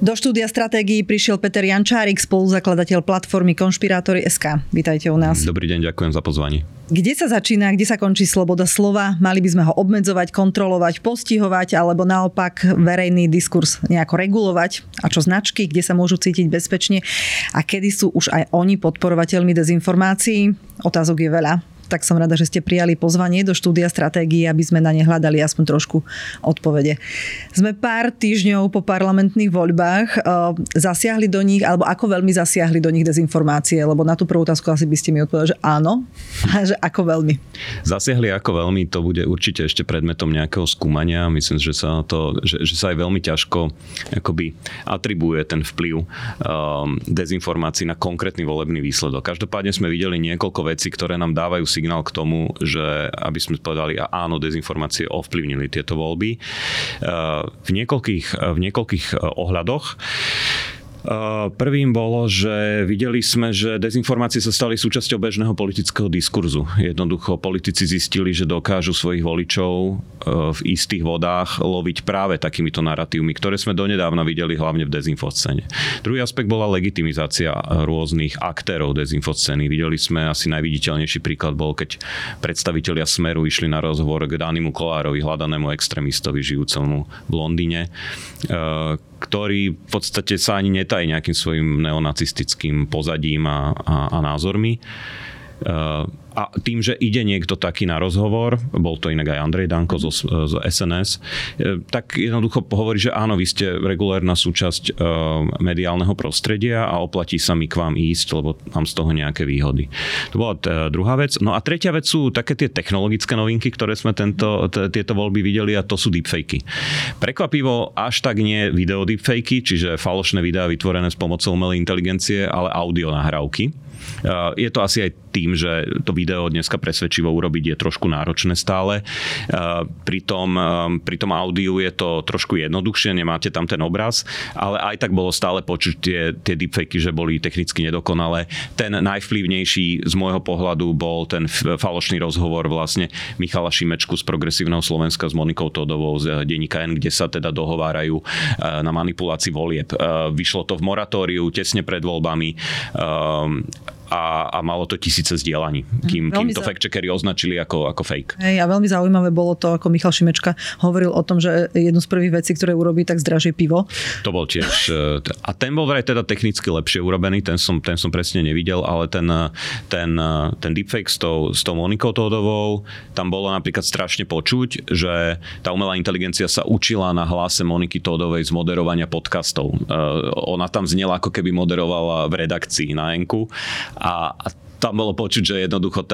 Do štúdia stratégií prišiel Peter Jančárik, spoluzakladateľ platformy Konšpirátory SK. Vítajte u nás. Dobrý deň, ďakujem za pozvanie. Kde sa začína, kde sa končí sloboda slova? Mali by sme ho obmedzovať, kontrolovať, postihovať alebo naopak verejný diskurs nejako regulovať? A čo značky, kde sa môžu cítiť bezpečne? A kedy sú už aj oni podporovateľmi dezinformácií? Otázok je veľa tak som rada, že ste prijali pozvanie do štúdia stratégie, aby sme na ne hľadali aspoň trošku odpovede. Sme pár týždňov po parlamentných voľbách. Zasiahli do nich, alebo ako veľmi zasiahli do nich dezinformácie? Lebo na tú prvú otázku asi by ste mi odpovedali, že áno. A že ako veľmi? Zasiahli ako veľmi, to bude určite ešte predmetom nejakého skúmania. Myslím, že sa, to, že, že sa aj veľmi ťažko akoby atribuje ten vplyv um, dezinformácií na konkrétny volebný výsledok. Každopádne sme videli niekoľko vecí, ktoré nám dávajú si signál k tomu, že aby sme povedali, a áno, dezinformácie ovplyvnili tieto voľby. V niekoľkých, v niekoľkých ohľadoch. Prvým bolo, že videli sme, že dezinformácie sa stali súčasťou bežného politického diskurzu. Jednoducho politici zistili, že dokážu svojich voličov e, v istých vodách loviť práve takýmito narratívmi, ktoré sme donedávna videli hlavne v dezinfoscéne. Druhý aspekt bola legitimizácia rôznych aktérov dezinfoscény. Videli sme asi najviditeľnejší príklad bol, keď predstavitelia Smeru išli na rozhovor k Danimu Kolárovi, hľadanému extrémistovi žijúcemu v Londýne, ktorý v podstate sa ani netají nejakým svojim neonacistickým pozadím a, a, a názormi. Uh, a tým, že ide niekto taký na rozhovor, bol to inak aj Andrej Danko zo, z SNS, e, tak jednoducho hovorí, že áno, vy ste regulárna súčasť uh, mediálneho prostredia a oplatí sa mi k vám ísť, lebo mám z toho nejaké výhody. To bola t- druhá vec. No a tretia vec sú také tie technologické novinky, ktoré sme tento, tieto voľby videli a to sú deepfakey. Prekvapivo až tak nie video deepfakey, čiže falošné videá vytvorené s pomocou umelej inteligencie, ale audio nahrávky. Je to asi aj tým, že to video dneska presvedčivo urobiť je trošku náročné stále. Pri tom, pri tom audiu je to trošku jednoduchšie, nemáte tam ten obraz, ale aj tak bolo stále počuť tie, tie deepfakey, že boli technicky nedokonalé. Ten najvplyvnejší z môjho pohľadu bol ten falošný rozhovor vlastne Michala Šimečku z Progresívneho Slovenska s Monikou Todovou z denníka N, kde sa teda dohovárajú na manipulácii volieb. Vyšlo to v moratóriu tesne pred voľbami a, a malo to tisíce zdieľaní, kým, kým to fact-checkery označili ako, ako fake. Hej, a veľmi zaujímavé bolo to, ako Michal Šimečka hovoril o tom, že jednu z prvých vecí, ktoré urobí, tak zdraží pivo. To bol tiež. E, a ten bol vraj teda technicky lepšie urobený, ten som, ten som presne nevidel, ale ten, ten, ten deepfake s tou, s tou Monikou Tódovou, tam bolo napríklad strašne počuť, že tá umelá inteligencia sa učila na hlase Moniky Tódovej z moderovania podcastov. E, ona tam znela, ako keby moderovala v redakcii na Enku a, a tam bolo počuť, že jednoducho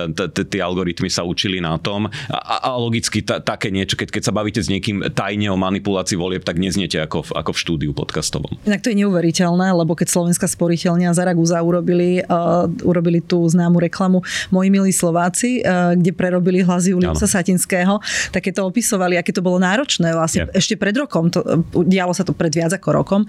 tie algoritmy sa učili na tom a, a logicky ta, také niečo, keď, keď sa bavíte s niekým tajne o manipulácii volieb, tak nezniete ako v, ako v štúdiu podcastovom. Inak to je neuveriteľné, lebo keď Slovenská sporiteľňa Zaraguza urobili, uh, urobili tú známu reklamu Moji milí Slováci, uh, kde prerobili hlasy Juliusa Satinského, tak keď to opisovali, aké to bolo náročné vlastne yeah. ešte pred rokom, to, uh, dialo sa to pred viac ako rokom,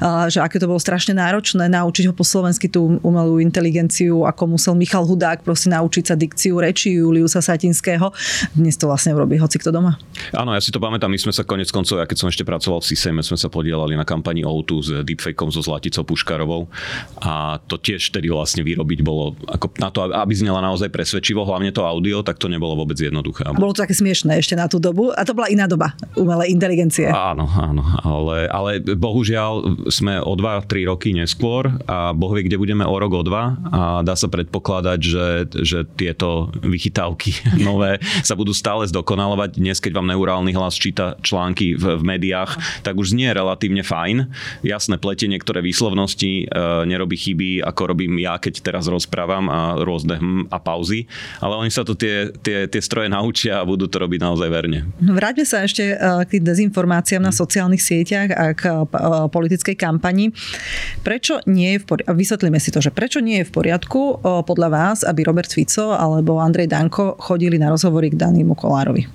uh, že aké to bolo strašne náročné naučiť ho po slovensky tú umelú inteligenciu, ako musel Michal Hudák proste naučiť sa dikciu reči Juliusa Satinského. Dnes to vlastne urobí hoci kto doma. Áno, ja si to pamätám, my sme sa konec koncov, ja keď som ešte pracoval v Sisejme, sme sa podielali na kampani O2 s deepfakeom so Zlaticou Puškarovou a to tiež tedy vlastne vyrobiť bolo ako na to, aby znela naozaj presvedčivo, hlavne to audio, tak to nebolo vôbec jednoduché. Bolo to také smiešné ešte na tú dobu a to bola iná doba umelej inteligencie. Áno, áno, ale, ale bohužiaľ sme o 2-3 roky neskôr a boh vie, kde budeme o rok, o dva a dá sa predpokladať, predpokladať, že, že tieto vychytávky nové sa budú stále zdokonalovať. Dnes, keď vám neurálny hlas číta články v, v médiách, tak už znie relatívne fajn. Jasné, pletie niektoré výslovnosti, e, nerobí chyby, ako robím ja, keď teraz rozprávam a rôzne hm a pauzy, ale oni sa to tie, tie, tie stroje naučia a budú to robiť naozaj verne. Vráťme sa ešte e, k tým dezinformáciám na sociálnych sieťach a k e, politickej kampani. Prečo nie je v poriadku, vysvetlíme si to, že prečo nie je v poriadku podľa podľa vás, aby Robert Fico alebo Andrej Danko chodili na rozhovory k Danimu Kolárovi?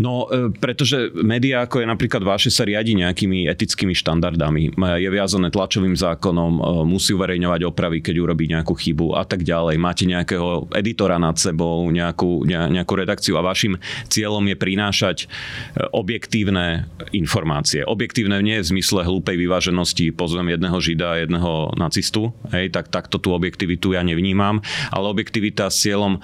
No, e, pretože médiá, ako je napríklad vaše, sa riadi nejakými etickými štandardami. Je viazané tlačovým zákonom, e, musí uverejňovať opravy, keď urobí nejakú chybu a tak ďalej. Máte nejakého editora nad sebou, nejakú, nejakú redakciu a vašim cieľom je prinášať e, objektívne informácie. Objektívne nie v zmysle hlúpej vyváženosti, pozvem jedného žida a jedného nacistu, hej, tak takto tú objektivitu ja nevnímam, ale objektivita s cieľom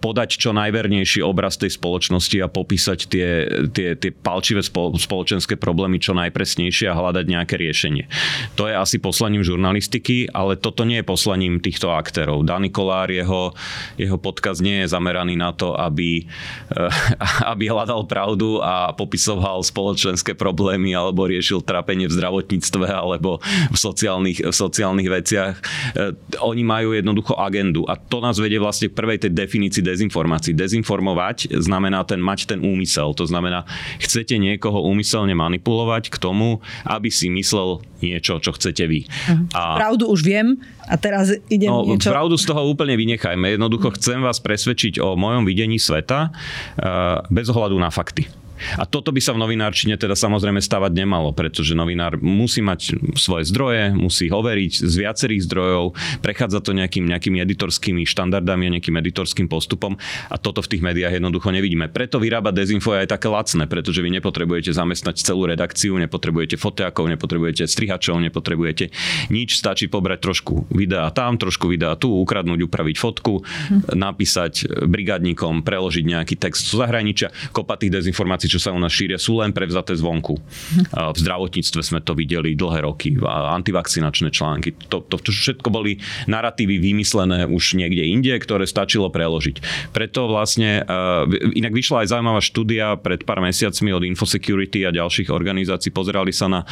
podať čo najvernejší obraz tej spoločnosti a popísať popísať tie, tie, tie palčivé spoločenské problémy čo najpresnejšie a hľadať nejaké riešenie. To je asi poslaním žurnalistiky, ale toto nie je poslaním týchto aktérov. Dani Kolár, jeho, jeho podkaz nie je zameraný na to, aby, eh, aby hľadal pravdu a popisoval spoločenské problémy alebo riešil trápenie v zdravotníctve alebo v sociálnych, v sociálnych veciach. Eh, oni majú jednoducho agendu a to nás vedie vlastne k prvej tej definícii dezinformácií. Dezinformovať znamená ten mať ten úmysel. To znamená, chcete niekoho úmyselne manipulovať k tomu, aby si myslel niečo, čo chcete vy. Uh-huh. A... Pravdu už viem a teraz idem no, niečo... Pravdu z toho úplne vynechajme. Jednoducho chcem vás presvedčiť o mojom videní sveta uh, bez ohľadu na fakty. A toto by sa v novinárčine teda samozrejme stavať nemalo, pretože novinár musí mať svoje zdroje, musí hovoriť z viacerých zdrojov, prechádza to nejakým, nejakými editorskými štandardami a nejakým editorským postupom a toto v tých médiách jednoducho nevidíme. Preto vyrábať dezinfo aj také lacné, pretože vy nepotrebujete zamestnať celú redakciu, nepotrebujete foteakov, nepotrebujete strihačov, nepotrebujete nič, stačí pobrať trošku videa tam, trošku videa tu, ukradnúť, upraviť fotku, hm. napísať brigádnikom, preložiť nejaký text zo zahraničia, kopa tých dezinformácií čo sa u nás šíria, sú len prevzaté zvonku. V zdravotníctve sme to videli dlhé roky, antivakcinačné články. To, to, to všetko boli narratívy vymyslené už niekde inde, ktoré stačilo preložiť. Preto vlastne, e, inak vyšla aj zaujímavá štúdia pred pár mesiacmi od Infosecurity a ďalších organizácií. Pozerali sa na e,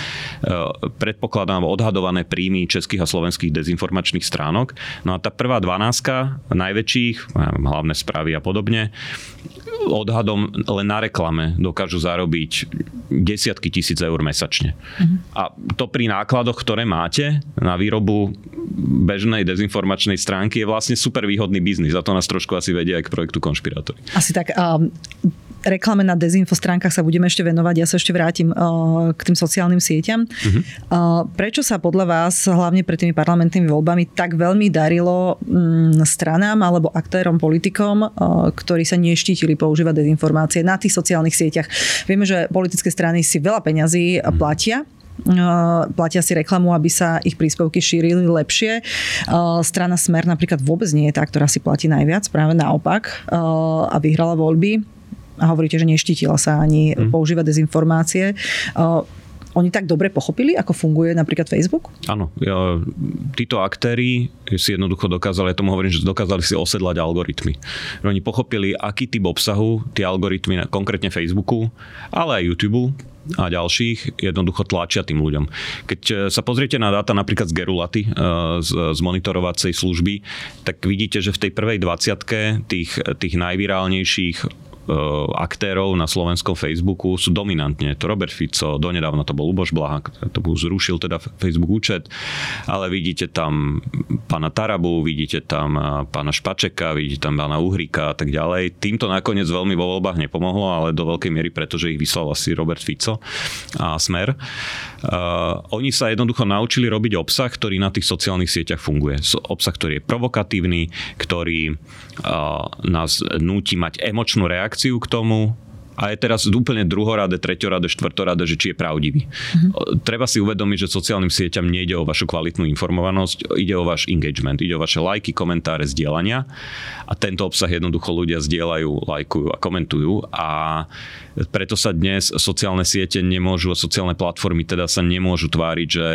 predpokladané odhadované príjmy českých a slovenských dezinformačných stránok. No a tá prvá dvanáctka najväčších, hlavné správy a podobne, odhadom len na reklame dokážu zarobiť desiatky tisíc eur mesačne. Uh-huh. A to pri nákladoch, ktoré máte na výrobu bežnej dezinformačnej stránky je vlastne super výhodný biznis. A to nás trošku asi vedia aj k projektu Konšpirátory. Asi tak. Um, reklame na dezinfo stránkach sa budeme ešte venovať. Ja sa ešte vrátim uh, k tým sociálnym sieťam. Uh-huh. Uh, prečo sa podľa vás, hlavne pred tými parlamentnými voľbami, tak veľmi darilo um, stranám alebo aktérom, politikom, uh, ktorí sa neštítili používať dezinformácie na tých sociálnych sieťach? Vieme, že politické strany si veľa peňazí uh, platia platia si reklamu, aby sa ich príspevky šírili lepšie. Strana Smer napríklad vôbec nie je tá, ktorá si platí najviac, práve naopak a vyhrala voľby a hovoríte, že neštítila sa ani mm. používať dezinformácie. Oni tak dobre pochopili, ako funguje napríklad Facebook? Áno. Títo aktéry si jednoducho dokázali, ja tomu hovorím, že dokázali si osedlať algoritmy. Oni pochopili, aký typ obsahu tie algoritmy, konkrétne Facebooku, ale aj YouTube, a ďalších jednoducho tlačia tým ľuďom. Keď e, sa pozriete na dáta napríklad z Gerulaty, e, z, z monitorovacej služby, tak vidíte, že v tej prvej 20 tých, tých najvirálnejších aktérov na slovenskom Facebooku sú dominantne. To Robert Fico, donedávno to bol Luboš Blaha, to bol zrušil teda Facebook účet, ale vidíte tam pána Tarabu, vidíte tam eh, pána Špačeka, vidíte tam pána Uhrika a tak ďalej. Týmto nakoniec veľmi vo voľbách nepomohlo, ale do veľkej miery, pretože ich vyslal asi Robert Fico a Smer. Uh, oni sa jednoducho naučili robiť obsah, ktorý na tých sociálnych sieťach funguje. Obsah, ktorý je provokatívny, ktorý uh, nás núti mať emočnú reakciu k tomu, a je teraz úplne druhorade, treťorade, štvrtorade, že či je pravdivý. Uh-huh. Treba si uvedomiť, že sociálnym sieťam nejde o vašu kvalitnú informovanosť, ide o váš engagement, ide o vaše lajky, komentáre, zdieľania a tento obsah jednoducho ľudia zdieľajú, lajkujú a komentujú a preto sa dnes sociálne siete nemôžu, sociálne platformy teda sa nemôžu tváriť, že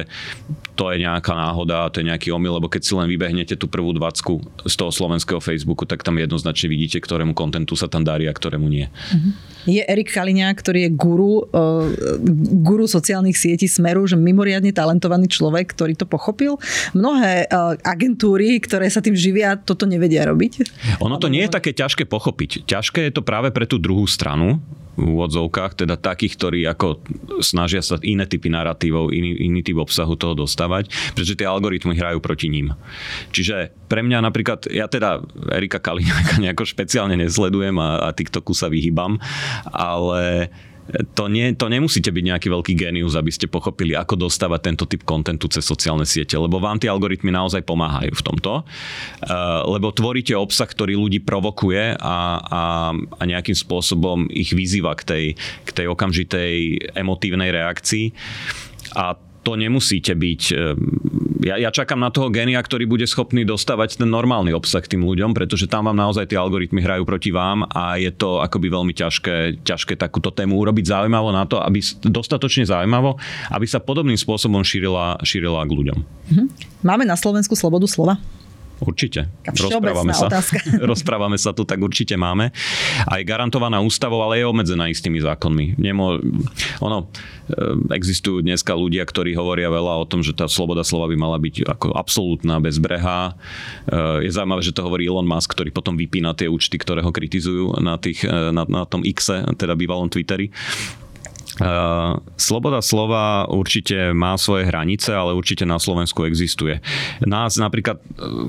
to je nejaká náhoda, to je nejaký omyl, lebo keď si len vybehnete tú prvú dvacku z toho slovenského Facebooku, tak tam jednoznačne vidíte, ktorému kontentu sa tam darí a ktorému nie. Je Erik Kaliňák, ktorý je guru, uh, guru sociálnych sietí Smeru, že mimoriadne talentovaný človek, ktorý to pochopil. Mnohé uh, agentúry, ktoré sa tým živia, toto nevedia robiť. Ono to nie je také ťažké pochopiť. Ťažké je to práve pre tú druhú stranu, v úvodzovkách, teda takých, ktorí ako snažia sa iné typy narratívov, iný, iný typ obsahu toho dostávať, pretože tie algoritmy hrajú proti ním. Čiže pre mňa napríklad, ja teda Erika Kaliňáka nejako špeciálne nesledujem a, a TikToku sa vyhýbam, ale to, nie, to nemusíte byť nejaký veľký génius, aby ste pochopili, ako dostávať tento typ kontentu cez sociálne siete, lebo vám tie algoritmy naozaj pomáhajú v tomto, uh, lebo tvoríte obsah, ktorý ľudí provokuje a, a, a nejakým spôsobom ich vyzýva k tej, k tej okamžitej emotívnej reakcii. A to nemusíte byť... Eh, ja, ja čakám na toho genia, ktorý bude schopný dostávať ten normálny obsah tým ľuďom, pretože tam vám naozaj tie algoritmy hrajú proti vám a je to akoby veľmi ťažké, ťažké takúto tému urobiť zaujímavo na to, aby dostatočne zaujímavo, aby sa podobným spôsobom šírila, šírila k ľuďom. Mhm. Máme na Slovensku slobodu slova? Určite. Rozprávame sa, rozprávame sa tu, tak určite máme. Aj garantovaná ústavou, ale je obmedzená istými zákonmi. Nemo, ono, e, existujú dneska ľudia, ktorí hovoria veľa o tom, že tá sloboda slova by mala byť ako absolútna, bezbrehá. E, je zaujímavé, že to hovorí Elon Musk, ktorý potom vypína tie účty, ktoré ho kritizujú na, tých, e, na, na tom X, teda bývalom Twitteri. Uh, sloboda slova určite má svoje hranice, ale určite na Slovensku existuje. Nás napríklad,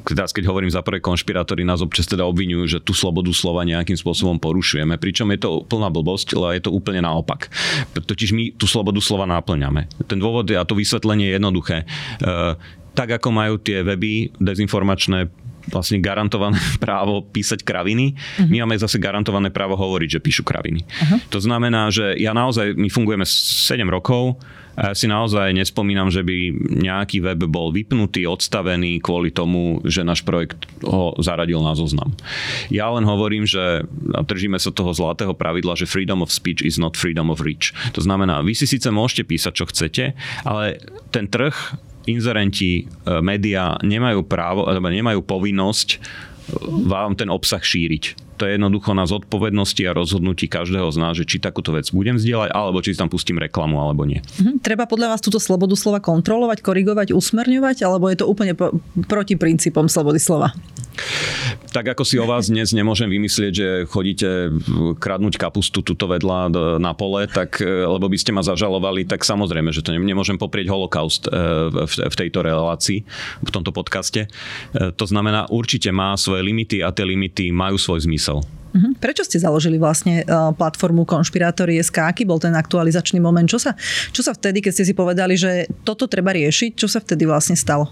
teraz keď hovorím za prvé konšpirátori, nás občas teda obvinujú, že tú slobodu slova nejakým spôsobom porušujeme, pričom je to plná blbosť, ale je to úplne naopak. Totiž my tú slobodu slova náplňame. Ten dôvod a to vysvetlenie je jednoduché. Uh, tak ako majú tie weby dezinformačné vlastne garantované právo písať kraviny. Uh-huh. My máme zase garantované právo hovoriť, že píšu kraviny. Uh-huh. To znamená, že ja naozaj, my fungujeme 7 rokov, a ja si naozaj nespomínam, že by nejaký web bol vypnutý, odstavený kvôli tomu, že náš projekt ho zaradil na zoznam. Ja len hovorím, že držíme sa toho zlatého pravidla, že freedom of speech is not freedom of reach. To znamená, vy si síce môžete písať, čo chcete, ale ten trh inzerenti, e, médiá nemajú právo, alebo nemajú povinnosť e, vám ten obsah šíriť. To je jednoducho na zodpovednosti a rozhodnutí každého z nás, že či takúto vec budem zdieľať, alebo či si tam pustím reklamu, alebo nie. Mhm. Treba podľa vás túto slobodu slova kontrolovať, korigovať, usmerňovať, alebo je to úplne po, proti princípom slobody slova? Tak ako si o vás dnes nemôžem vymyslieť, že chodíte kradnúť kapustu tuto vedľa na pole, tak, e, lebo by ste ma zažalovali, tak samozrejme, že to nemôžem poprieť holokaust e, v tejto relácii, v tomto podcaste. E, to znamená, určite má svoje limity a tie limity majú svoj zmysel. Mhm. Prečo ste založili vlastne platformu Konšpirátory.sk? Aký bol ten aktualizačný moment? Čo sa, čo sa vtedy, keď ste si povedali, že toto treba riešiť, čo sa vtedy vlastne stalo?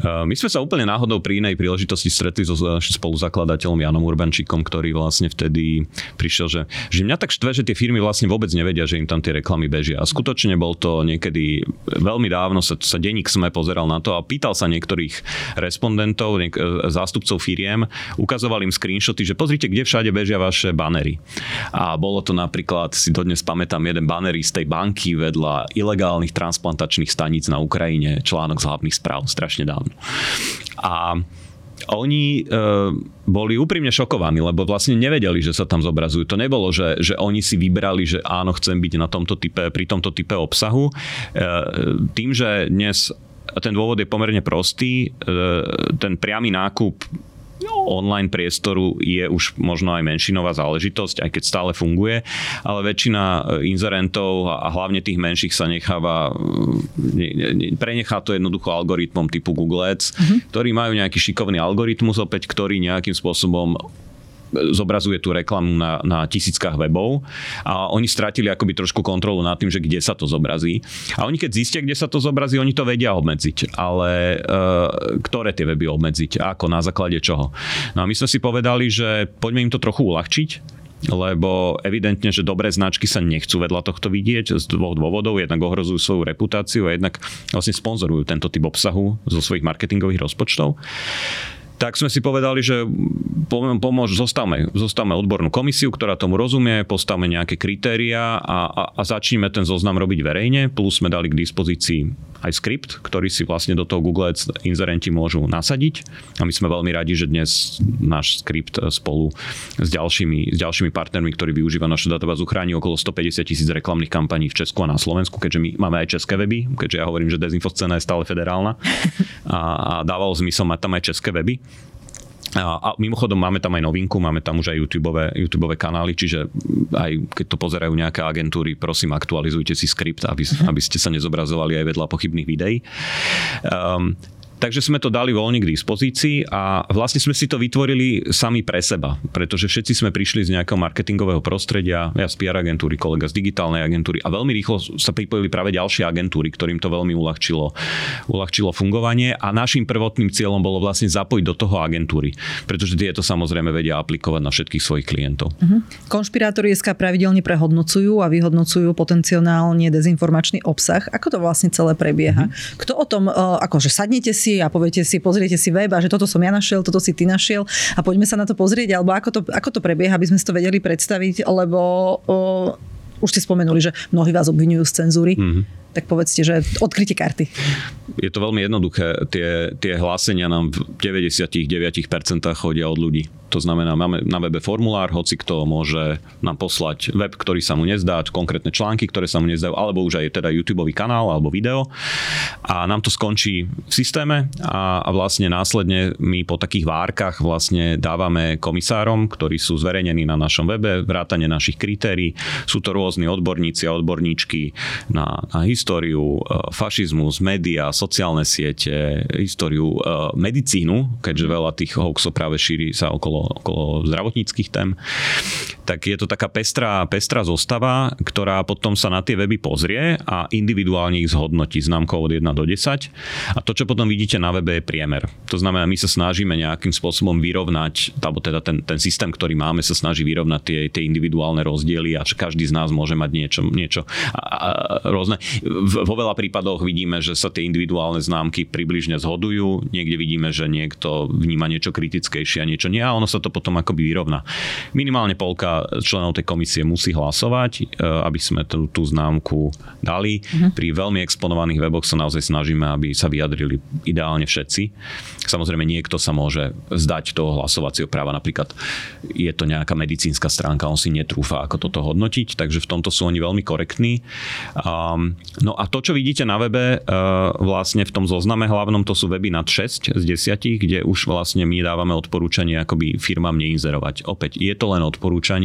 Eh, my sme sa úplne náhodou pri inej príležitosti stretli so spoluzakladateľom Janom Urbančíkom, ktorý vlastne vtedy prišiel, že, že mňa tak štve, že tie firmy vlastne vôbec nevedia, že im tam tie reklamy bežia. A skutočne bol to niekedy veľmi dávno, sa, sa denník sme pozeral na to a pýtal sa niektorých respondentov, niek- eh, zástupcov firiem, ukazoval im screenshoty, že pozrite, kde všade bežia vaše banery. A bolo to napríklad, si dodnes pamätám, jeden banery z tej banky vedľa ilegálnych transplantačných staníc na Ukrajine, článok z hlavných správ, strašne dávno. A oni e, boli úprimne šokovaní, lebo vlastne nevedeli, že sa tam zobrazujú. To nebolo, že, že oni si vybrali, že áno, chcem byť na tomto type, pri tomto type obsahu. E, tým, že dnes ten dôvod je pomerne prostý, e, ten priamy nákup online priestoru je už možno aj menšinová záležitosť, aj keď stále funguje, ale väčšina e, inzerentov a hlavne tých menších sa necháva, e, prenechá to jednoducho algoritmom typu Google Ads, mm-hmm. ktorí majú nejaký šikovný algoritmus opäť, ktorý nejakým spôsobom zobrazuje tú reklamu na, na tisíckach webov a oni stratili akoby trošku kontrolu nad tým, že kde sa to zobrazí. A oni keď zistia, kde sa to zobrazí, oni to vedia obmedziť. Ale e, ktoré tie weby obmedziť? Ako? Na základe čoho? No a my sme si povedali, že poďme im to trochu uľahčiť, lebo evidentne, že dobré značky sa nechcú vedľa tohto vidieť z dvoch dôvodov. Jednak ohrozujú svoju reputáciu a jednak vlastne sponzorujú tento typ obsahu zo svojich marketingových rozpočtov tak sme si povedali, že pomôž, zostavme, zostavme odbornú komisiu, ktorá tomu rozumie, postavme nejaké kritéria a, a, a začneme ten zoznam robiť verejne, plus sme dali k dispozícii aj skript, ktorý si vlastne do toho Google Ads inzerenti môžu nasadiť. A my sme veľmi radi, že dnes náš skript spolu s ďalšími, s ďalšími partnermi, ktorí využíva našu databázu, chráni okolo 150 tisíc reklamných kampaní v Česku a na Slovensku, keďže my máme aj české weby, keďže ja hovorím, že dezinfoscéna je stále federálna a, a dávalo zmysel mať tam aj české weby A mimochodom máme tam aj novinku, máme tam už aj YouTube, YouTube kanály, čiže aj keď to pozerajú nejaké agentúry, prosím aktualizujte si skript, aby, mhm. aby ste sa nezobrazovali aj vedľa pochybných videí. Um, Takže sme to dali voľne k dispozícii a vlastne sme si to vytvorili sami pre seba, pretože všetci sme prišli z nejakého marketingového prostredia, ja z PR agentúry, kolega z digitálnej agentúry a veľmi rýchlo sa pripojili práve ďalšie agentúry, ktorým to veľmi uľahčilo, uľahčilo fungovanie a našim prvotným cieľom bolo vlastne zapojiť do toho agentúry, pretože tieto samozrejme vedia aplikovať na všetkých svojich klientov. Uh-huh. Konšpirátori SK pravidelne prehodnocujú a vyhodnocujú potenciálne dezinformačný obsah. Ako to vlastne celé prebieha? Uh-huh. Kto o tom, akože sadnete si si a poviete si, pozriete si web a že toto som ja našiel, toto si ty našiel a poďme sa na to pozrieť, alebo ako to, ako to prebieha, aby sme si to vedeli predstaviť, lebo o, už ste spomenuli, že mnohí vás obvinujú z cenzúry. Mm-hmm tak povedzte, že odkryte karty. Je to veľmi jednoduché. Tie, tie hlásenia nám v 99% chodia od ľudí. To znamená, máme na webe formulár, hoci kto môže nám poslať web, ktorý sa mu nezdá, konkrétne články, ktoré sa mu nezdajú, alebo už aj teda YouTube kanál alebo video. A nám to skončí v systéme a, a vlastne následne my po takých várkach vlastne dávame komisárom, ktorí sú zverejnení na našom webe, vrátane našich kritérií. Sú to rôzni odborníci a odborníčky na, na históriu, e, fašizmus, média, sociálne siete, históriu, e, medicínu, keďže veľa tých hoaxov práve šíri sa okolo okolo, zdravotníckých tém, tak je to taká pestrá, pestrá zostava, ktorá potom sa na tie weby pozrie a individuálne ich zhodnotí známkou od 1 do 10. A to, čo potom vidíte na webe, je priemer. To znamená, my sa snažíme nejakým spôsobom vyrovnať, alebo teda ten, ten systém, ktorý máme, sa snaží vyrovnať tie, tie individuálne rozdiely a každý z nás môže mať niečo, niečo a, a, rôzne. Vo veľa prípadoch vidíme, že sa tie individuálne známky približne zhodujú, niekde vidíme, že niekto vníma niečo kritickejšie a niečo nie a ono sa to potom akoby vyrovná. Minimálne polka členov tej komisie musí hlasovať, e, aby sme tú, tú známku dali. Uh-huh. Pri veľmi exponovaných weboch sa naozaj snažíme, aby sa vyjadrili ideálne všetci. Samozrejme, niekto sa môže zdať toho hlasovacieho práva. Napríklad je to nejaká medicínska stránka, on si netrúfa, ako toto hodnotiť, takže v tomto sú oni veľmi korektní. Um, no a to, čo vidíte na webe, uh, vlastne v tom zozname hlavnom, to sú weby nad 6 z 10, kde už vlastne my dávame odporúčanie akoby firmám neinzerovať. Opäť, je to len odporúčanie.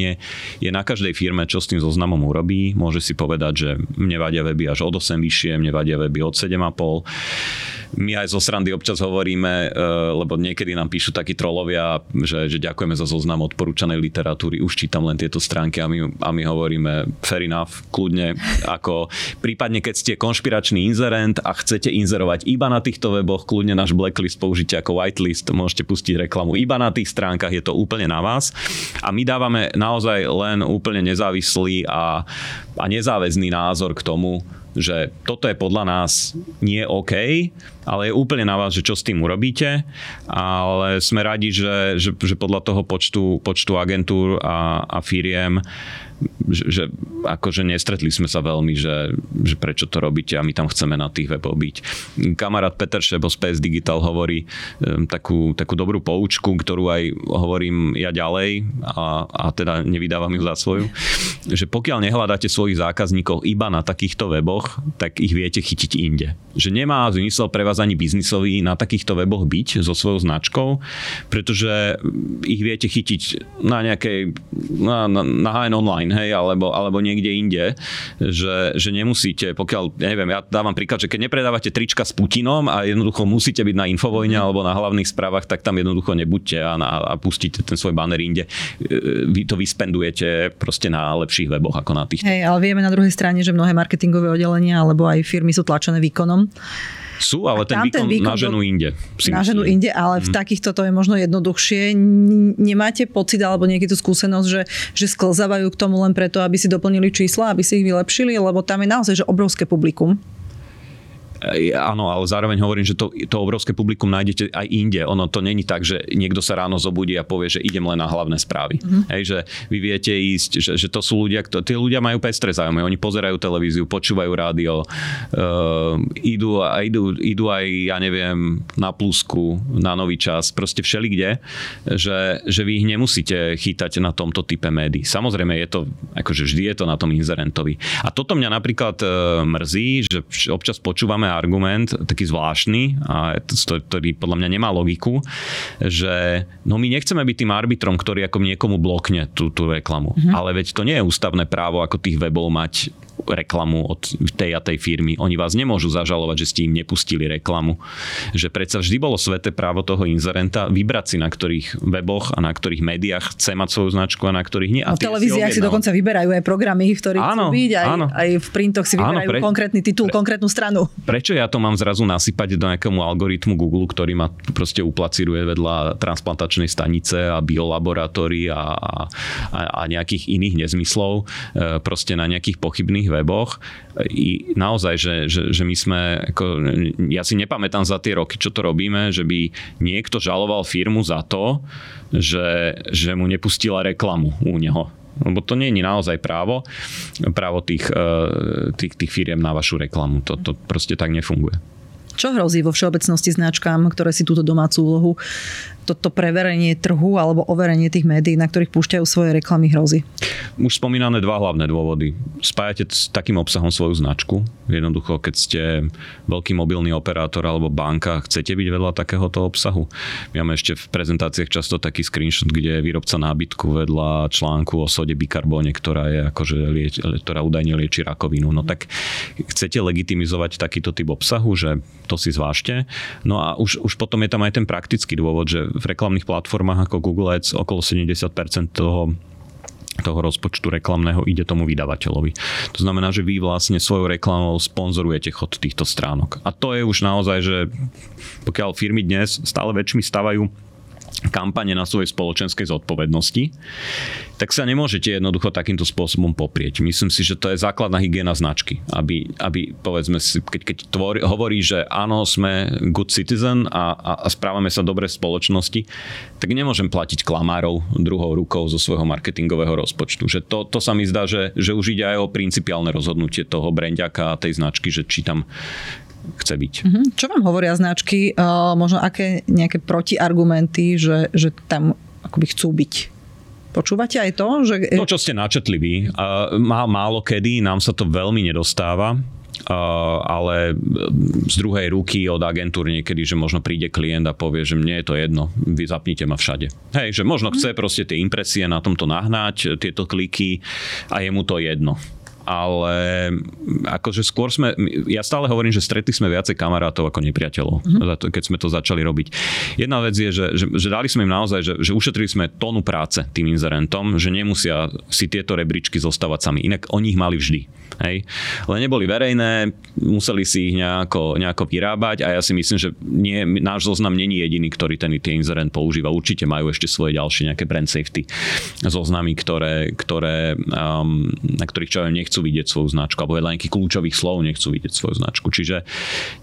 Je na každej firme, čo s tým zoznamom urobí. Môže si povedať, že mne vadia weby až od 8 vyššie, mne vadia weby od 7,5 my aj zo srandy občas hovoríme, e, lebo niekedy nám píšu takí trolovia, že, že ďakujeme za zoznam odporúčanej literatúry, už čítam len tieto stránky a my, a my hovoríme fair enough, kľudne, ako prípadne keď ste konšpiračný inzerent a chcete inzerovať iba na týchto weboch, kľudne náš blacklist použite ako whitelist, môžete pustiť reklamu iba na tých stránkach, je to úplne na vás. A my dávame naozaj len úplne nezávislý a, a nezáväzný názor k tomu, že toto je podľa nás nie OK, ale je úplne na vás, že čo s tým urobíte, ale sme radi, že, že, že podľa toho počtu, počtu agentúr a, a firiem že, že akože nestretli sme sa veľmi, že, že prečo to robíte a my tam chceme na tých weboch byť. Kamarát Peter Šebo z PS Digital hovorí um, takú, takú dobrú poučku, ktorú aj hovorím ja ďalej a, a teda nevydávam ju za svoju, že pokiaľ nehľadáte svojich zákazníkov iba na takýchto weboch, tak ich viete chytiť inde. Že nemá zmysel pre vás ani biznisový na takýchto weboch byť so svojou značkou, pretože ich viete chytiť na nejakej, na, na, na online, hej, alebo, alebo niekde inde, že, že nemusíte, pokiaľ, ja neviem, ja dávam príklad, že keď nepredávate trička s Putinom a jednoducho musíte byť na Infovojne alebo na hlavných správach, tak tam jednoducho nebuďte a, na, a pustíte ten svoj banner inde. Vy to vyspendujete proste na lepších weboch ako na tých. Hej, ale vieme na druhej strane, že mnohé marketingové oddelenia alebo aj firmy sú tlačené výkonom sú, ale ten výkon, ten výkon na ženu inde. Na ženu inde, ale v mhm. takýchto to je možno jednoduchšie. Nemáte pocit alebo niekedy tú skúsenosť, že, že sklzávajú k tomu len preto, aby si doplnili čísla, aby si ich vylepšili, lebo tam je naozaj že obrovské publikum áno, ale zároveň hovorím, že to, to obrovské publikum nájdete aj inde. Ono to není tak, že niekto sa ráno zobudí a povie, že idem len na hlavné správy. Mm-hmm. Hej, že vy viete ísť, že, že to sú ľudia, kto, tí ľudia majú pestré zájmy, oni pozerajú televíziu, počúvajú rádio, uh, idú, a idú, idú aj, ja neviem, na plusku, na nový čas, proste všeli kde, že, že vy ich nemusíte chytať na tomto type médií. Samozrejme je to, akože vždy je to na tom inzerentovi. A toto mňa napríklad uh, mrzí, že občas počúvame argument, taký zvláštny, a ktorý podľa mňa nemá logiku, že no my nechceme byť tým arbitrom, ktorý ako niekomu blokne tú, tú reklamu. Mm-hmm. Ale veď to nie je ústavné právo ako tých webov mať reklamu od tej a tej firmy. Oni vás nemôžu zažalovať, že ste im nepustili reklamu. Že predsa vždy bolo sveté právo toho inzerenta vybrať si, na ktorých weboch a na ktorých médiách chce mať svoju značku a na ktorých nie. A v televíziách si, si dokonca vyberajú aj programy, v ktorých áno, chcú byť, aj, áno. aj v printoch si vyberajú áno, pre, konkrétny titul, pre, konkrétnu stranu. Prečo ja to mám zrazu nasypať do nejakému algoritmu Google, ktorý ma proste uplacíruje vedľa transplantačnej stanice a biolaboratórií a, a, a nejakých iných nezmyslov, e, proste na nejakých pochybných iných weboch. I naozaj, že, že, že my sme, ako, ja si nepamätám za tie roky, čo to robíme, že by niekto žaloval firmu za to, že, že mu nepustila reklamu u neho lebo to nie je naozaj právo, právo tých, eh, tých, tých firiem na vašu reklamu. To, to proste tak nefunguje. Čo hrozí vo všeobecnosti značkám, ktoré si túto domácu úlohu toto preverenie trhu alebo overenie tých médií, na ktorých púšťajú svoje reklamy hrozí? Už spomínané dva hlavné dôvody. Spájate s takým obsahom svoju značku. Jednoducho, keď ste veľký mobilný operátor alebo banka, chcete byť vedľa takéhoto obsahu. My máme ešte v prezentáciách často taký screenshot, kde je výrobca nábytku vedľa článku o sode bikarbóne, ktorá je akože lieč, ktorá údajne lieči rakovinu. No tak chcete legitimizovať takýto typ obsahu, že to si zvážte. No a už, už potom je tam aj ten praktický dôvod, že v reklamných platformách ako Google Ads okolo 70% toho toho rozpočtu reklamného ide tomu vydavateľovi. To znamená, že vy vlastne svojou reklamou sponzorujete chod týchto stránok. A to je už naozaj, že pokiaľ firmy dnes stále väčšmi stavajú kampane na svojej spoločenskej zodpovednosti, tak sa nemôžete jednoducho takýmto spôsobom poprieť. Myslím si, že to je základná hygiena značky, aby, aby povedzme si, keď, keď tvori, hovorí, že áno, sme good citizen a, a, a správame sa dobre v spoločnosti, tak nemôžem platiť klamárov druhou rukou zo svojho marketingového rozpočtu. Že to, to sa mi zdá, že, že už ide aj o principiálne rozhodnutie toho brandiaka a tej značky, že či tam chce byť. Mm-hmm. Čo vám hovoria značky? Uh, možno aké nejaké protiargumenty, že, že tam akoby chcú byť? Počúvate aj to? Že... To, čo ste načetli vy, uh, má, málo kedy, nám sa to veľmi nedostáva. Uh, ale z druhej ruky od agentúry niekedy, že možno príde klient a povie, že mne je to jedno, vy zapnite ma všade. Hej, že možno chce proste tie impresie na tomto nahnať, tieto kliky a je mu to jedno ale akože skôr sme, ja stále hovorím, že stretli sme viacej kamarátov ako nepriateľov, mm-hmm. keď sme to začali robiť. Jedna vec je, že, že, že dali sme im naozaj, že, že ušetrili sme tónu práce tým inzerentom, že nemusia si tieto rebríčky zostávať sami, inak oni ich mali vždy. Hej. Ale neboli verejné, museli si ich nejako, nejako vyrábať a ja si myslím, že nie, náš zoznam není jediný, ktorý ten ten inzerent používa. Určite majú ešte svoje ďalšie nejaké brand safety zoznamy, ktoré, ktoré, um, na ktorých čo nechcú nechcú vidieť svoju značku, alebo vedľa nejakých kľúčových slov nechcú vidieť svoju značku. Čiže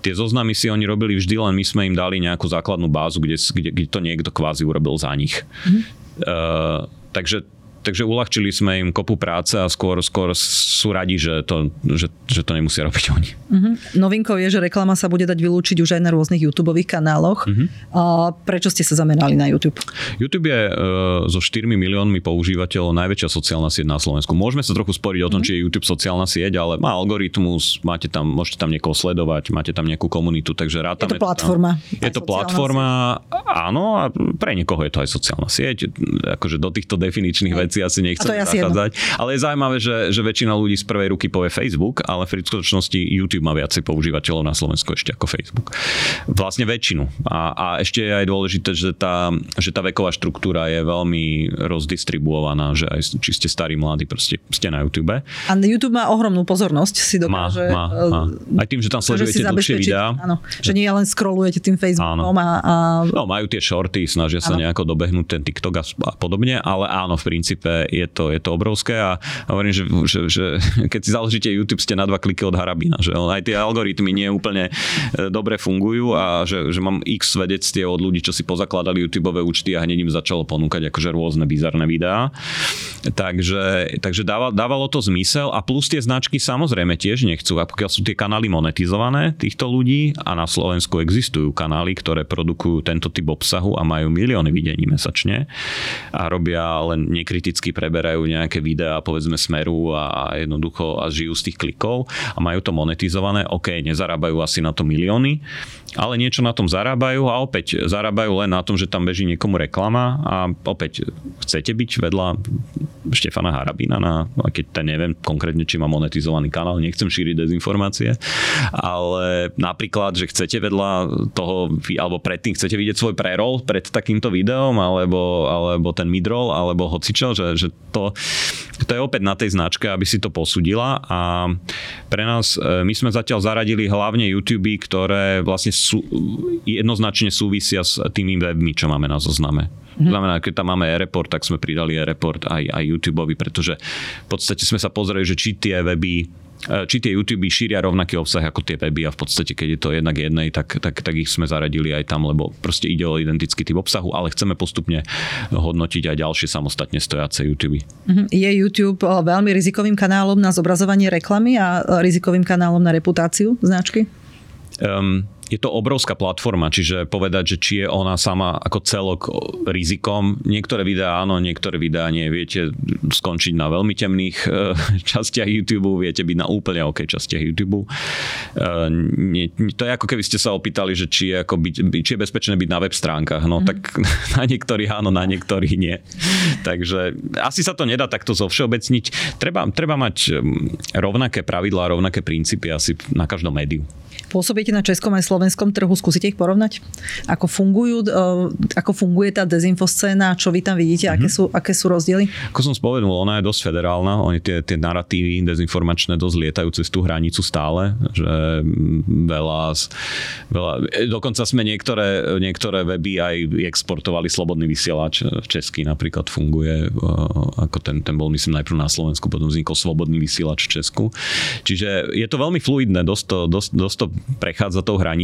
tie zoznamy si oni robili vždy, len my sme im dali nejakú základnú bázu, kde, kde, kde to niekto kvázi urobil za nich. Mm-hmm. Uh, takže takže uľahčili sme im kopu práce a skôr, skôr sú radi, že to, že, že to nemusia robiť oni. Uh-huh. Novinkou je, že reklama sa bude dať vylúčiť už aj na rôznych YouTube kanáloch. Uh-huh. A prečo ste sa zamerali na YouTube? YouTube je uh, so 4 miliónmi používateľov najväčšia sociálna sieť na Slovensku. Môžeme sa trochu sporiť o tom, uh-huh. či je YouTube sociálna sieť, ale má algoritmus, máte tam, môžete tam niekoho sledovať, máte tam nejakú komunitu, takže rátame. Je to platforma. Tam. Je to platforma, sieť. áno, a pre niekoho je to aj sociálna sieť. Akože do týchto definičných vecí veci asi nechcem zachádzať. Ale je zaujímavé, že, že väčšina ľudí z prvej ruky povie Facebook, ale v skutočnosti YouTube má viacej používateľov na Slovensku ešte ako Facebook. Vlastne väčšinu. A, a ešte je aj dôležité, že tá, že tá veková štruktúra je veľmi rozdistribuovaná, že aj či ste starí, mladí, proste ste na YouTube. A YouTube má ohromnú pozornosť, si dokáže... Má, má, má. Aj tým, že tam sledujete dlhšie videá. Áno, že nie len scrollujete tým Facebookom a, a... No, majú tie shorty, snažia sa áno. nejako dobehnúť ten TikTok a podobne, ale áno, v princípe princípe je to, je to obrovské a hovorím, že, že, že keď si založíte YouTube, ste na dva kliky od Harabina, že aj tie algoritmy nie úplne e, dobre fungujú a že, že mám x svedectiev od ľudí, čo si pozakladali YouTube účty a hneď im začalo ponúkať akože rôzne bizarné videá. Takže, takže dával, dávalo to zmysel a plus tie značky samozrejme tiež nechcú, a pokiaľ sú tie kanály monetizované týchto ľudí a na Slovensku existujú kanály, ktoré produkujú tento typ obsahu a majú milióny videní mesačne a robia len nekritické automaticky preberajú nejaké videá, povedzme Smeru a jednoducho a žijú z tých klikov a majú to monetizované. OK, nezarábajú asi na to milióny, ale niečo na tom zarábajú a opäť zarábajú len na tom, že tam beží niekomu reklama a opäť chcete byť vedľa Štefana Harabína, na, keď ten neviem konkrétne, či má monetizovaný kanál, nechcem šíriť dezinformácie, ale napríklad, že chcete vedľa toho, alebo predtým chcete vidieť svoj prerol pred takýmto videom, alebo, alebo ten midroll, alebo hocičo, že, že to, to je opäť na tej značke, aby si to posudila a pre nás, e, my sme zatiaľ zaradili hlavne YouTube, ktoré vlastne sú, jednoznačne súvisia s tými webmi, čo máme na zozname. Mm-hmm. Znamená, keď tam máme e-report, tak sme pridali e-report aj, aj YouTube, pretože v podstate sme sa pozreli, že či tie weby e, či tie YouTube šíria rovnaký obsah ako tie weby a v podstate, keď je to jednak jednej, tak, tak, tak ich sme zaradili aj tam, lebo proste ide o identický typ obsahu, ale chceme postupne hodnotiť aj ďalšie samostatne stojace YouTube. Mhm. Je YouTube e, veľmi rizikovým kanálom na zobrazovanie reklamy a e, rizikovým kanálom na reputáciu značky? Um, je to obrovská platforma, čiže povedať, že či je ona sama ako celok rizikom. Niektoré videá áno, niektoré videá nie. Viete skončiť na veľmi temných e, častiach YouTube, viete byť na úplne OK častiach YouTube. E, to je ako keby ste sa opýtali, že či je, ako byť, či je bezpečné byť na web stránkach. No mm. tak na niektorých áno, na niektorých nie. Takže asi sa to nedá takto zovšeobecniť. Treba, treba mať rovnaké pravidlá, rovnaké princípy asi na každom médiu. Pôsobíte na českom aj slovenskom trhu, skúsite ich porovnať? Ako, fungujú, e, ako funguje tá dezinfoscéna, čo vy tam vidíte, mm-hmm. aké, mhm. sú, aké sú rozdiely? Ako som spomenul, ona je dosť federálna, oni tie, tie narratívy dezinformačné dosť lietajú cez tú hranicu stále, že veľa, veľa dokonca sme niektoré, niektoré weby aj exportovali slobodný vysielač v Česky napríklad funguje, e, ako ten, ten bol myslím najprv na Slovensku, potom vznikol slobodný vysielač v Česku. Čiže je to veľmi fluidné, dosť to, dosť, dosť to prechádza tou hranicou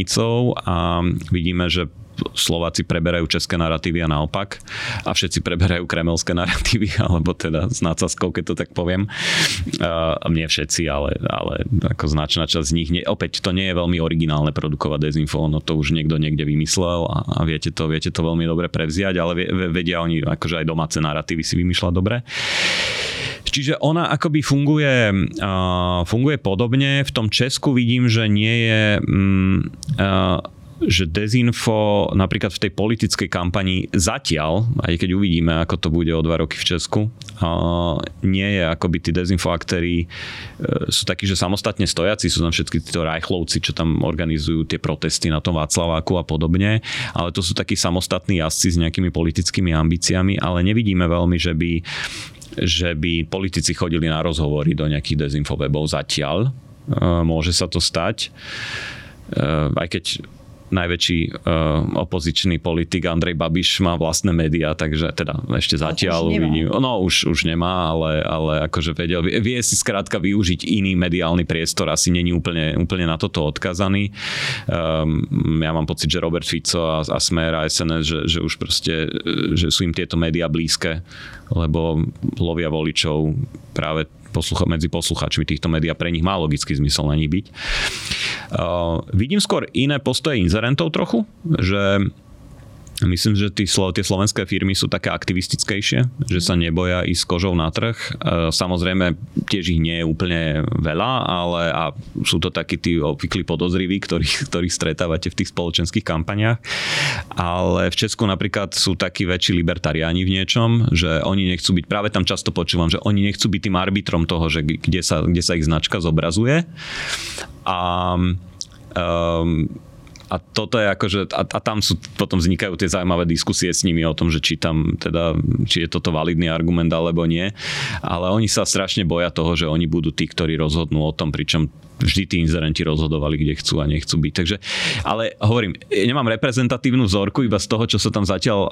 a vidíme, že Slováci preberajú české narratívy a naopak a všetci preberajú kremelské narratívy, alebo teda s nácazkou, keď to tak poviem. Uh, nie všetci, ale, ale ako značná časť z nich. Nie, opäť to nie je veľmi originálne produkovať dezinfo, no to už niekto niekde vymyslel a, a viete, to, viete to veľmi dobre prevziať, ale vedia oni akože aj domáce narratívy si vymýšľať dobre. Čiže ona akoby funguje, uh, funguje podobne. V tom Česku vidím, že nie je... Um, uh, že dezinfo napríklad v tej politickej kampani zatiaľ, aj keď uvidíme, ako to bude o dva roky v Česku, nie je akoby tí dezinfo aktéry e, sú takí, že samostatne stojaci, sú tam všetky títo rajchlovci, čo tam organizujú tie protesty na tom Václaváku a podobne, ale to sú takí samostatní jazdci s nejakými politickými ambíciami, ale nevidíme veľmi, že by že by politici chodili na rozhovory do nejakých dezinfowebov zatiaľ. E, môže sa to stať. E, aj keď najväčší uh, opozičný politik Andrej Babiš má vlastné médiá, takže teda ešte zatiaľ vidím. No už, už nemá, ale, ale akože vedel, vie, vie si skrátka využiť iný mediálny priestor, asi není úplne, úplne na toto odkazaný. Um, ja mám pocit, že Robert Fico a, a Smer a SNS, že, že už proste, že sú im tieto médiá blízke, lebo lovia voličov práve poslucha- medzi poslucháčmi týchto médií a pre nich má logický zmysel na nich byť. Uh, vidím skôr iné postoje inzerentov trochu, že Myslím, že tí, tie slovenské firmy sú také aktivistickejšie, že sa neboja ísť kožou na trh. E, samozrejme, tiež ich nie je úplne veľa, ale a sú to takí tí obvyklí podozriví, ktorých, ktorých stretávate v tých spoločenských kampaniách. Ale v Česku napríklad sú takí väčší libertariáni v niečom, že oni nechcú byť, práve tam často počúvam, že oni nechcú byť tým arbitrom toho, že kde sa, kde sa ich značka zobrazuje. A um, a toto je akože, a, a tam sú, potom vznikajú tie zaujímavé diskusie s nimi o tom, že či tam teda, či je toto validný argument alebo nie. Ale oni sa strašne boja toho, že oni budú tí, ktorí rozhodnú o tom, pričom vždy tí inzerenti rozhodovali, kde chcú a nechcú byť. Takže, ale hovorím, nemám reprezentatívnu vzorku iba z toho, čo sa tam zatiaľ uh,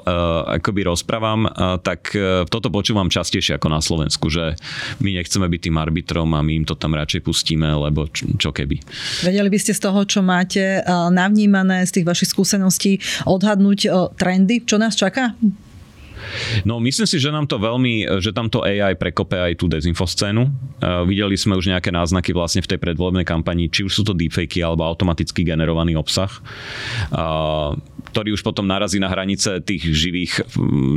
akoby rozprávam, uh, tak uh, toto počúvam častejšie ako na Slovensku, že my nechceme byť tým arbitrom a my im to tam radšej pustíme, lebo čo, čo keby. Vedeli by ste z toho, čo máte uh, navnímané z tých vašich skúseností, odhadnúť uh, trendy, čo nás čaká? No myslím si, že nám to veľmi, že tam to AI prekope aj tú dezinfoscénu. Uh, videli sme už nejaké náznaky vlastne v tej predvolebnej kampani, či už sú to deepfakey alebo automaticky generovaný obsah. Uh, ktorý už potom narazí na hranice tých živých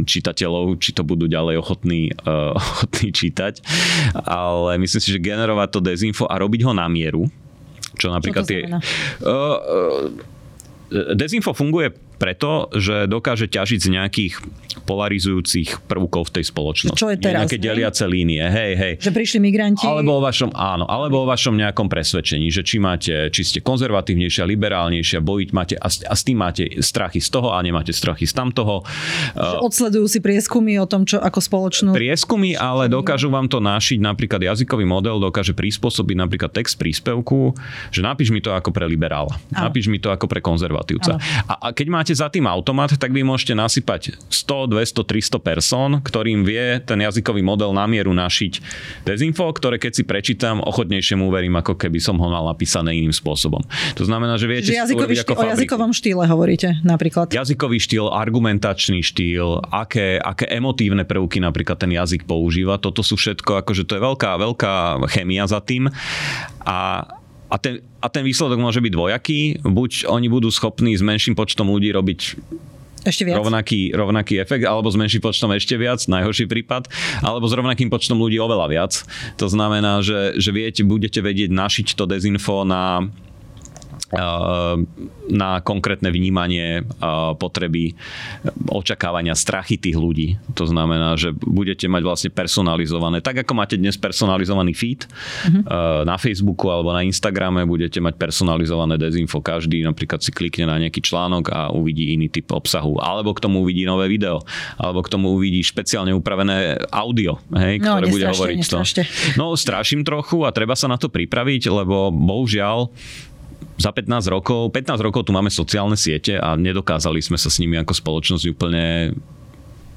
čitateľov, či to budú ďalej ochotní, uh, ochotní čítať. Ale myslím si, že generovať to dezinfo a robiť ho na mieru, čo napríklad čo tie... Uh, uh, Dezinfo funguje preto, že dokáže ťažiť z nejakých polarizujúcich prvkov v tej spoločnosti. Čo je teraz? Nejaké deliace línie, hej, hej. Že prišli migranti. Alebo o vašom, áno, alebo o vašom nejakom presvedčení, že či máte, či ste konzervatívnejšia, liberálnejšia, bojiť máte a, a s tým máte strachy z toho a nemáte strachy z tamtoho. Že odsledujú si prieskumy o tom, čo ako spoločnú... Prieskumy, ale dokážu vám to našiť, napríklad jazykový model dokáže prispôsobiť napríklad text príspevku, že napíš mi to ako pre liberála, napíš mi to ako pre konzervatívca. A, a keď máte máte za tým automat, tak vy môžete nasypať 100, 200, 300 person, ktorým vie ten jazykový model na mieru našiť dezinfo, ktoré keď si prečítam, ochotnejšie mu uverím, ako keby som ho mal napísané iným spôsobom. To znamená, že viete Čiže jazykový štýl, o jazykovom štýle hovoríte napríklad. Jazykový štýl, argumentačný štýl, aké, aké emotívne prvky napríklad ten jazyk používa. Toto sú všetko, akože to je veľká, veľká chemia za tým. A a ten, a ten výsledok môže byť dvojaký. Buď oni budú schopní s menším počtom ľudí robiť ešte viac. Rovnaký, rovnaký efekt, alebo s menším počtom ešte viac, najhorší prípad, alebo s rovnakým počtom ľudí oveľa viac. To znamená, že, že viete, budete vedieť našiť to dezinfo na na konkrétne vnímanie eh, potreby, očakávania, strachy tých ľudí. To znamená, že budete mať vlastne personalizované, tak ako máte dnes personalizovaný feed uh-huh. na Facebooku alebo na Instagrame, budete mať personalizované dezinfo. Každý napríklad si klikne na nejaký článok a uvidí iný typ obsahu. Alebo k tomu uvidí nové video. Alebo k tomu uvidí špeciálne upravené audio, hej, no, ktoré bude hovoriť to. No, straším trochu a treba sa na to pripraviť, lebo bohužiaľ za 15 rokov, 15 rokov tu máme sociálne siete a nedokázali sme sa s nimi ako spoločnosť úplne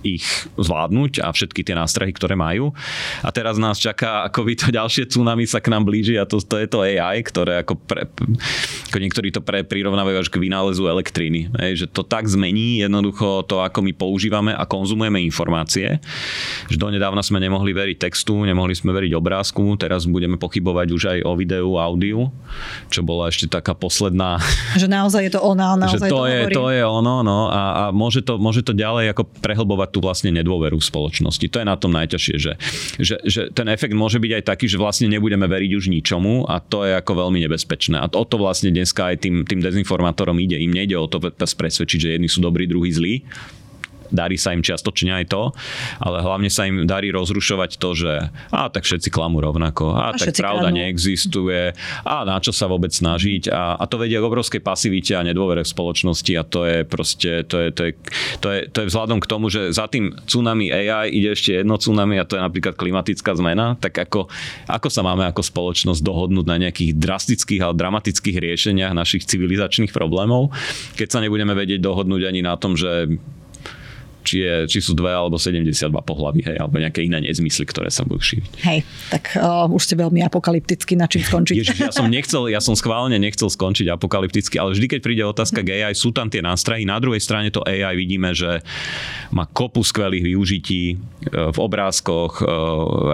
ich zvládnuť a všetky tie nástrahy, ktoré majú. A teraz nás čaká ako by to ďalšie tsunami sa k nám blíži a to, to je to AI, ktoré ako, pre, ako niektorí to pre, prirovnávajú až k vynálezu elektriny. Hej, že to tak zmení jednoducho to, ako my používame a konzumujeme informácie. Že donedávna sme nemohli veriť textu, nemohli sme veriť obrázku, teraz budeme pochybovať už aj o videu, audiu, čo bola ešte taká posledná... Že naozaj je to ono, naozaj že to, to je, to je ono, no a, a môže, to, môže to ďalej ako prehlbovať tú vlastne nedôveru v spoločnosti. To je na tom najťažšie, že, že, že ten efekt môže byť aj taký, že vlastne nebudeme veriť už ničomu a to je ako veľmi nebezpečné. A o to vlastne dneska aj tým, tým dezinformátorom ide. Im nejde o to presvedčiť, že jedni sú dobrí, druhí zlí darí sa im čiastočne aj to, ale hlavne sa im darí rozrušovať to, že a tak všetci klamú rovnako, a, a tak pravda klamú. neexistuje, a na čo sa vôbec snažiť a, a to vedie k obrovskej pasivite a nedôvere v spoločnosti a to je proste, to je, to je, to je, to je vzhľadom k tomu, že za tým tsunami AI ide ešte jedno tsunami a to je napríklad klimatická zmena, tak ako, ako sa máme ako spoločnosť dohodnúť na nejakých drastických ale dramatických riešeniach našich civilizačných problémov, keď sa nebudeme vedieť dohodnúť ani na tom, že či, je, či sú dve alebo 72 pohlavy, hej, alebo nejaké iné nezmysly, ktoré sa budú šíriť. Hej, tak uh, už ste veľmi apokalypticky na čím skončiť. Ježiš, ja som nechcel, ja som schválne nechcel skončiť apokalypticky, ale vždy, keď príde otázka k AI, sú tam tie nástrahy. Na druhej strane to AI vidíme, že má kopu skvelých využití e, v obrázkoch, e,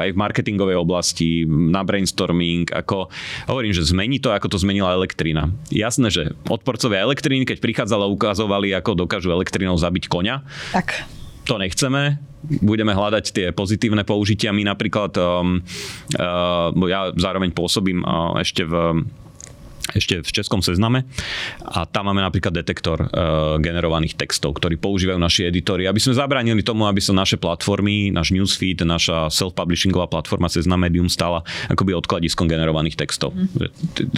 aj v marketingovej oblasti, na brainstorming, ako hovorím, že zmení to, ako to zmenila elektrina. Jasné, že odporcovia elektriny, keď prichádzala, ukazovali, ako dokážu elektrinou zabiť koňa. Tak to nechceme, budeme hľadať tie pozitívne použitia. My napríklad, um, uh, ja zároveň pôsobím uh, ešte v ešte v českom sezname a tam máme napríklad detektor uh, generovaných textov, ktorý používajú naši editory, aby sme zabránili tomu, aby sa naše platformy, náš newsfeed, naša self-publishingová platforma Seznam Medium stala akoby odkladiskom generovaných textov. Mm.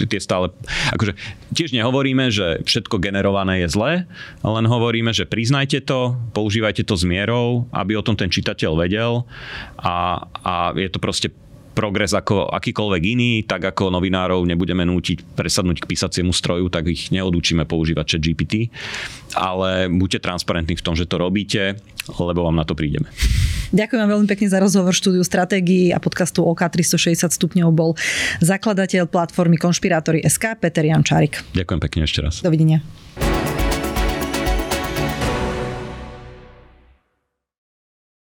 Tie stále, akože tiež nehovoríme, že všetko generované je zlé, len hovoríme, že priznajte to, používajte to s mierou, aby o tom ten čitateľ vedel a, a je to proste progres ako akýkoľvek iný, tak ako novinárov nebudeme nútiť presadnúť k písaciemu stroju, tak ich neodúčime používať chat GPT, ale buďte transparentní v tom, že to robíte, lebo vám na to prídeme. Ďakujem vám veľmi pekne za rozhovor štúdiu stratégií a podcastu OK 360 stupňov bol zakladateľ platformy Konšpirátory SK Peter Jančárik. Ďakujem pekne ešte raz. Dovidenia.